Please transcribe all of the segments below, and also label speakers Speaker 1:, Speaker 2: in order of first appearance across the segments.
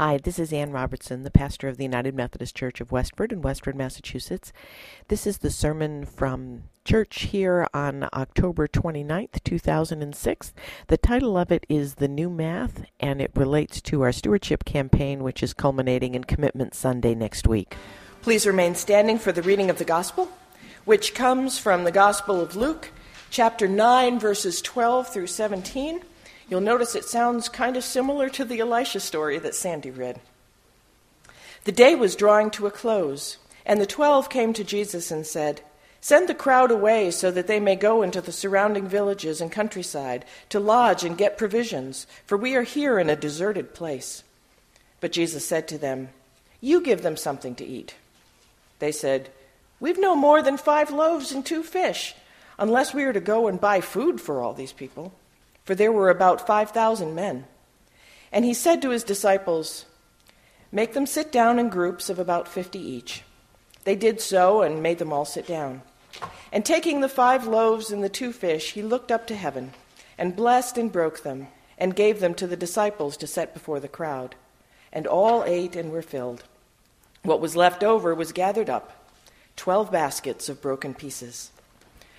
Speaker 1: Hi, this is Ann Robertson, the pastor of the United Methodist Church of Westford in Westford, Massachusetts. This is the sermon from church here on October 29th, 2006. The title of it is The New Math, and it relates to our stewardship campaign, which is culminating in Commitment Sunday next week.
Speaker 2: Please remain standing for the reading of the Gospel, which comes from the Gospel of Luke, chapter 9, verses 12 through 17. You'll notice it sounds kind of similar to the Elisha story that Sandy read. The day was drawing to a close, and the twelve came to Jesus and said, Send the crowd away so that they may go into the surrounding villages and countryside to lodge and get provisions, for we are here in a deserted place. But Jesus said to them, You give them something to eat. They said, We've no more than five loaves and two fish, unless we are to go and buy food for all these people for there were about 5,000 men. And he said to his disciples, Make them sit down in groups of about 50 each. They did so and made them all sit down. And taking the five loaves and the two fish, he looked up to heaven and blessed and broke them and gave them to the disciples to set before the crowd. And all ate and were filled. What was left over was gathered up, twelve baskets of broken pieces.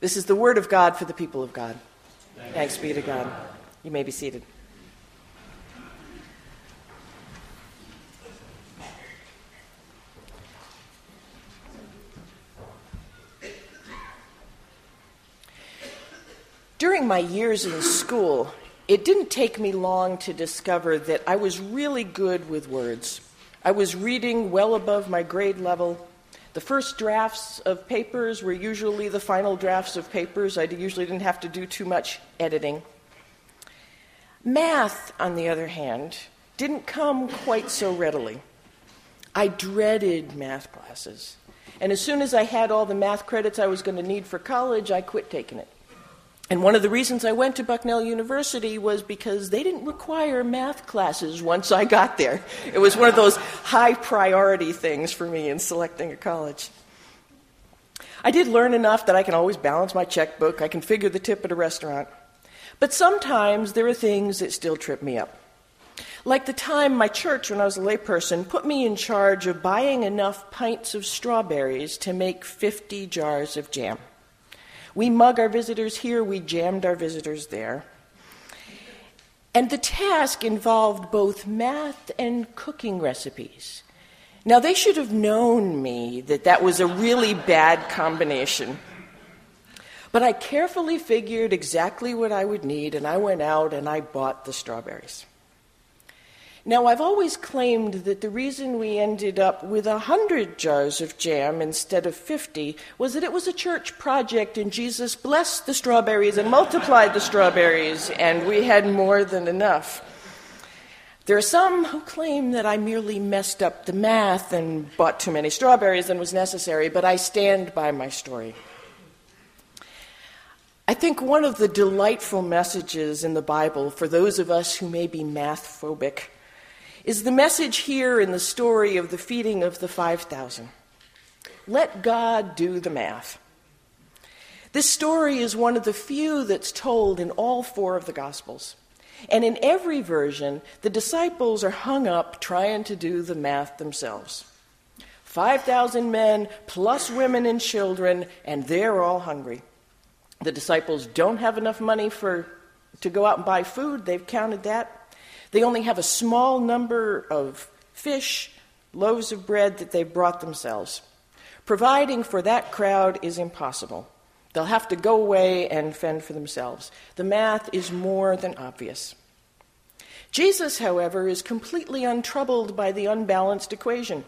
Speaker 2: This is the word of God for the people of God. Thanks be to God. You may be seated. During my years in school, it didn't take me long to discover that I was really good with words. I was reading well above my grade level. The first drafts of papers were usually the final drafts of papers. I usually didn't have to do too much editing. Math, on the other hand, didn't come quite so readily. I dreaded math classes. And as soon as I had all the math credits I was going to need for college, I quit taking it. And one of the reasons I went to Bucknell University was because they didn't require math classes once I got there. It was one of those high priority things for me in selecting a college. I did learn enough that I can always balance my checkbook, I can figure the tip at a restaurant. But sometimes there are things that still trip me up. Like the time my church, when I was a layperson, put me in charge of buying enough pints of strawberries to make 50 jars of jam. We mug our visitors here, we jammed our visitors there. And the task involved both math and cooking recipes. Now, they should have known me that that was a really bad combination. But I carefully figured exactly what I would need, and I went out and I bought the strawberries. Now, I've always claimed that the reason we ended up with a hundred jars of jam instead of fifty was that it was a church project and Jesus blessed the strawberries and multiplied the strawberries, and we had more than enough. There are some who claim that I merely messed up the math and bought too many strawberries than was necessary, but I stand by my story. I think one of the delightful messages in the Bible for those of us who may be math phobic is the message here in the story of the feeding of the 5,000. Let God do the math. This story is one of the few that's told in all four of the Gospels. And in every version, the disciples are hung up trying to do the math themselves. 5,000 men, plus women and children, and they're all hungry. The disciples don't have enough money for, to go out and buy food, they've counted that. They only have a small number of fish, loaves of bread that they've brought themselves. Providing for that crowd is impossible. They'll have to go away and fend for themselves. The math is more than obvious. Jesus, however, is completely untroubled by the unbalanced equation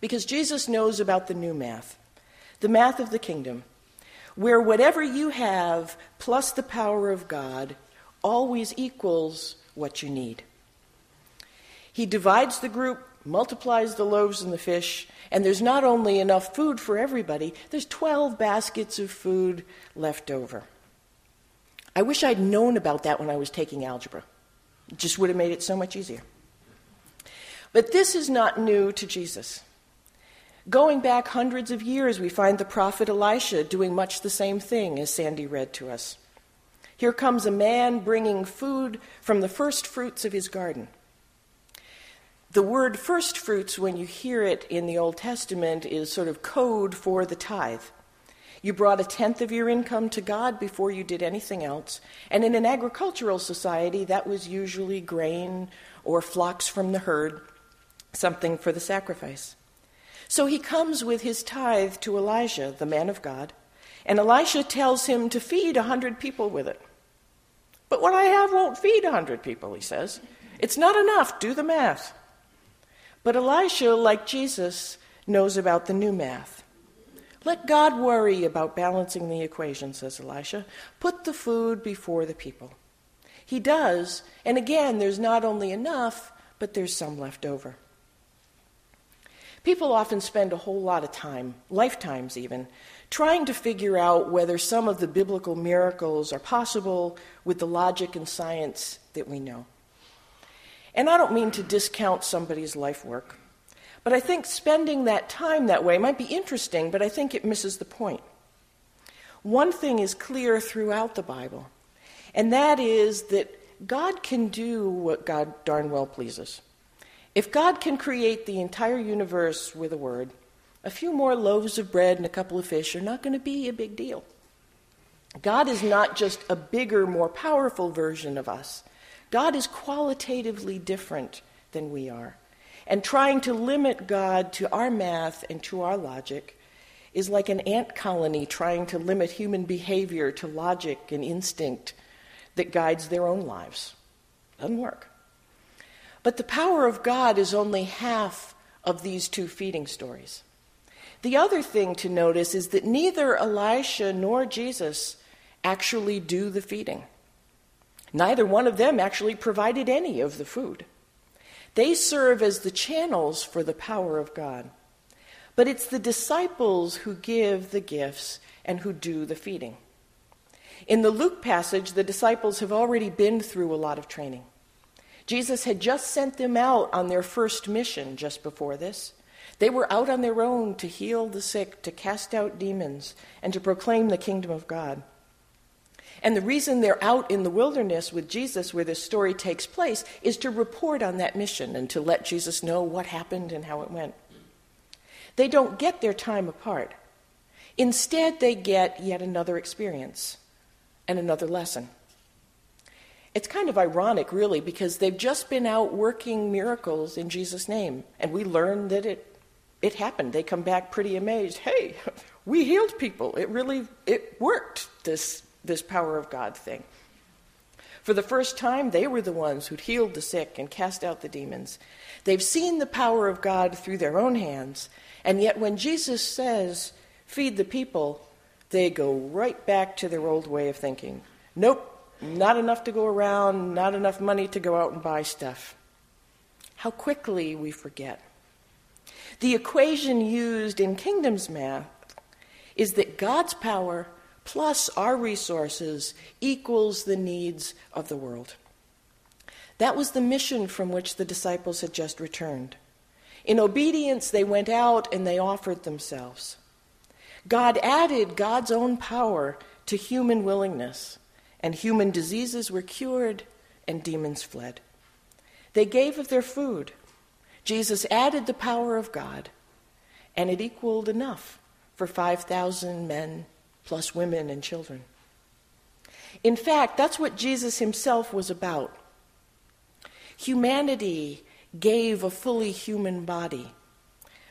Speaker 2: because Jesus knows about the new math, the math of the kingdom, where whatever you have plus the power of God always equals what you need. He divides the group, multiplies the loaves and the fish, and there's not only enough food for everybody, there's 12 baskets of food left over. I wish I'd known about that when I was taking algebra. It just would have made it so much easier. But this is not new to Jesus. Going back hundreds of years, we find the prophet Elisha doing much the same thing as Sandy read to us. Here comes a man bringing food from the first fruits of his garden. The word first fruits, when you hear it in the Old Testament, is sort of code for the tithe. You brought a tenth of your income to God before you did anything else. And in an agricultural society, that was usually grain or flocks from the herd, something for the sacrifice. So he comes with his tithe to Elijah, the man of God, and Elisha tells him to feed a hundred people with it. But what I have won't feed a hundred people, he says. It's not enough. Do the math. But Elisha, like Jesus, knows about the new math. Let God worry about balancing the equation, says Elisha. Put the food before the people. He does, and again, there's not only enough, but there's some left over. People often spend a whole lot of time, lifetimes even, trying to figure out whether some of the biblical miracles are possible with the logic and science that we know. And I don't mean to discount somebody's life work, but I think spending that time that way might be interesting, but I think it misses the point. One thing is clear throughout the Bible, and that is that God can do what God darn well pleases. If God can create the entire universe with a word, a few more loaves of bread and a couple of fish are not going to be a big deal. God is not just a bigger, more powerful version of us. God is qualitatively different than we are. And trying to limit God to our math and to our logic is like an ant colony trying to limit human behavior to logic and instinct that guides their own lives. Doesn't work. But the power of God is only half of these two feeding stories. The other thing to notice is that neither Elisha nor Jesus actually do the feeding. Neither one of them actually provided any of the food. They serve as the channels for the power of God. But it's the disciples who give the gifts and who do the feeding. In the Luke passage, the disciples have already been through a lot of training. Jesus had just sent them out on their first mission just before this. They were out on their own to heal the sick, to cast out demons, and to proclaim the kingdom of God. And the reason they're out in the wilderness with Jesus, where this story takes place, is to report on that mission and to let Jesus know what happened and how it went. They don't get their time apart. Instead, they get yet another experience and another lesson. It's kind of ironic, really, because they've just been out working miracles in Jesus' name, and we learn that it it happened. They come back pretty amazed. Hey, we healed people. It really it worked. This this power of God thing. For the first time, they were the ones who'd healed the sick and cast out the demons. They've seen the power of God through their own hands, and yet when Jesus says, "Feed the people," they go right back to their old way of thinking. Nope, not enough to go around, not enough money to go out and buy stuff. How quickly we forget. The equation used in kingdom's math is that God's power plus our resources equals the needs of the world. That was the mission from which the disciples had just returned. In obedience, they went out and they offered themselves. God added God's own power to human willingness, and human diseases were cured and demons fled. They gave of their food Jesus added the power of God, and it equaled enough for 5,000 men plus women and children. In fact, that's what Jesus himself was about. Humanity gave a fully human body.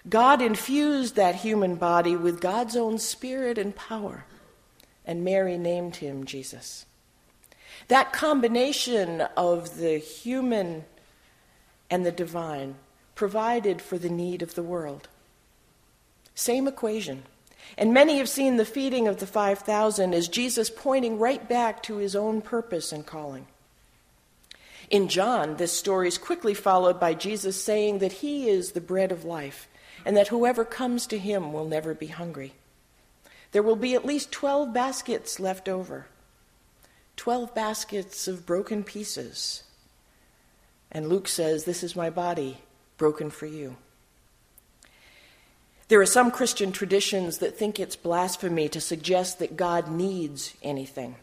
Speaker 2: God infused that human body with God's own spirit and power, and Mary named him Jesus. That combination of the human and the divine provided for the need of the world. Same equation. And many have seen the feeding of the 5,000 as Jesus pointing right back to his own purpose and calling. In John, this story is quickly followed by Jesus saying that he is the bread of life and that whoever comes to him will never be hungry. There will be at least 12 baskets left over, 12 baskets of broken pieces. And Luke says, This is my body broken for you. There are some Christian traditions that think it's blasphemy to suggest that God needs anything.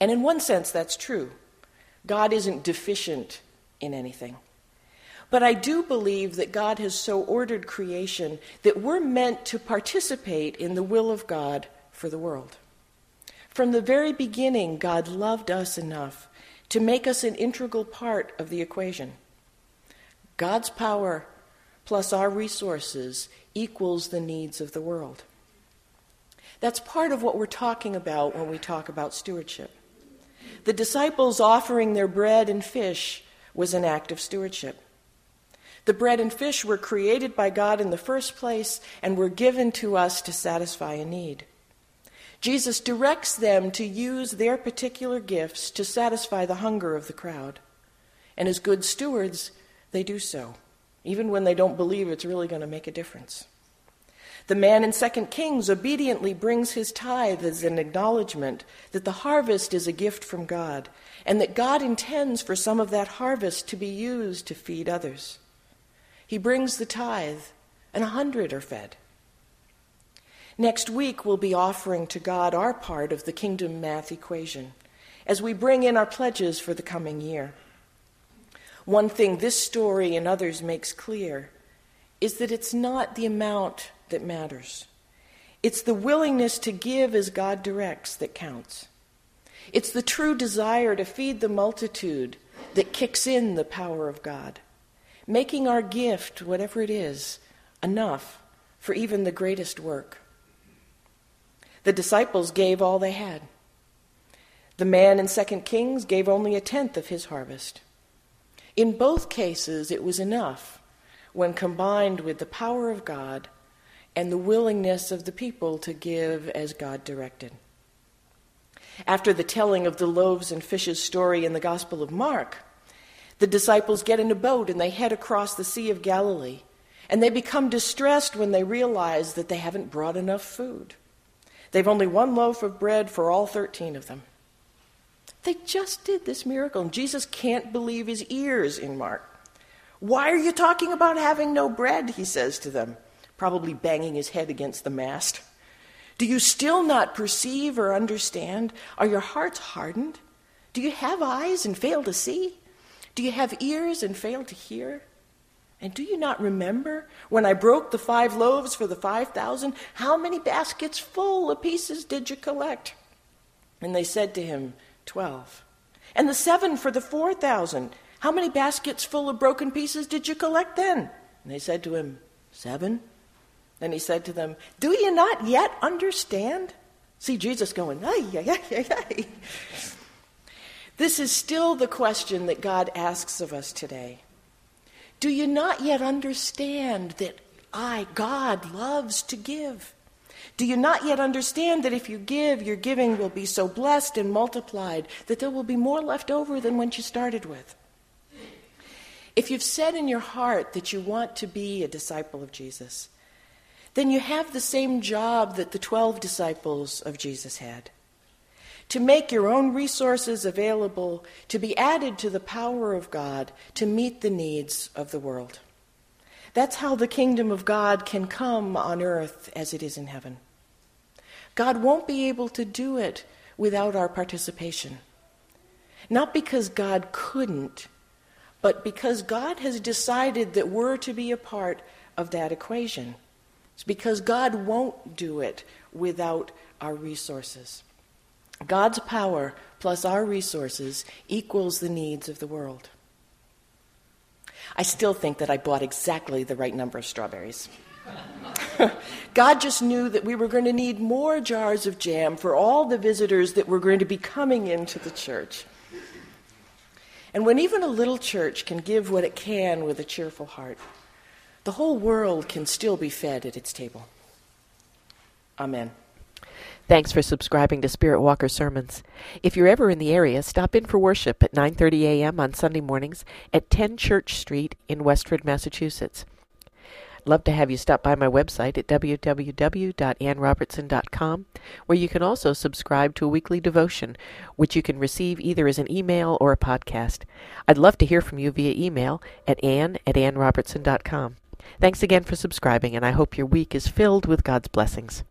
Speaker 2: And in one sense, that's true. God isn't deficient in anything. But I do believe that God has so ordered creation that we're meant to participate in the will of God for the world. From the very beginning, God loved us enough to make us an integral part of the equation. God's power plus our resources equals the needs of the world. That's part of what we're talking about when we talk about stewardship. The disciples offering their bread and fish was an act of stewardship. The bread and fish were created by God in the first place and were given to us to satisfy a need. Jesus directs them to use their particular gifts to satisfy the hunger of the crowd. And as good stewards, they do so, even when they don't believe it's really going to make a difference. The man in 2 Kings obediently brings his tithe as an acknowledgement that the harvest is a gift from God and that God intends for some of that harvest to be used to feed others. He brings the tithe, and a hundred are fed. Next week, we'll be offering to God our part of the kingdom math equation as we bring in our pledges for the coming year. One thing this story and others makes clear is that it's not the amount that matters. It's the willingness to give as God directs that counts. It's the true desire to feed the multitude that kicks in the power of God, making our gift, whatever it is, enough for even the greatest work. The disciples gave all they had. The man in 2 Kings gave only a tenth of his harvest. In both cases, it was enough when combined with the power of God and the willingness of the people to give as God directed. After the telling of the loaves and fishes story in the Gospel of Mark, the disciples get in a boat and they head across the Sea of Galilee. And they become distressed when they realize that they haven't brought enough food. They've only one loaf of bread for all 13 of them. They just did this miracle, and Jesus can't believe his ears in Mark. Why are you talking about having no bread? He says to them probably banging his head against the mast. Do you still not perceive or understand? Are your hearts hardened? Do you have eyes and fail to see? Do you have ears and fail to hear? And do you not remember when I broke the five loaves for the five thousand? How many baskets full of pieces did you collect? And they said to him, Twelve. And the seven for the four thousand? How many baskets full of broken pieces did you collect then? And they said to him, Seven. Then he said to them, Do you not yet understand? See Jesus going, ay, ay, ay, ay. This is still the question that God asks of us today. Do you not yet understand that I, God, loves to give? Do you not yet understand that if you give, your giving will be so blessed and multiplied that there will be more left over than when you started with? If you've said in your heart that you want to be a disciple of Jesus, then you have the same job that the 12 disciples of Jesus had to make your own resources available to be added to the power of God to meet the needs of the world. That's how the kingdom of God can come on earth as it is in heaven. God won't be able to do it without our participation. Not because God couldn't, but because God has decided that we're to be a part of that equation. It's because God won't do it without our resources. God's power plus our resources equals the needs of the world. I still think that I bought exactly the right number of strawberries. God just knew that we were going to need more jars of jam for all the visitors that were going to be coming into the church. And when even a little church can give what it can with a cheerful heart, the whole world can still be fed at its table. Amen.
Speaker 1: Thanks for subscribing to Spirit Walker Sermons. If you're ever in the area, stop in for worship at 9:30 a.m. on Sunday mornings at 10 Church Street in Westford, Massachusetts. Love to have you stop by my website at www.annrobertson.com, where you can also subscribe to a weekly devotion, which you can receive either as an email or a podcast. I'd love to hear from you via email at ann at annrobertson.com. Thanks again for subscribing, and I hope your week is filled with God's blessings.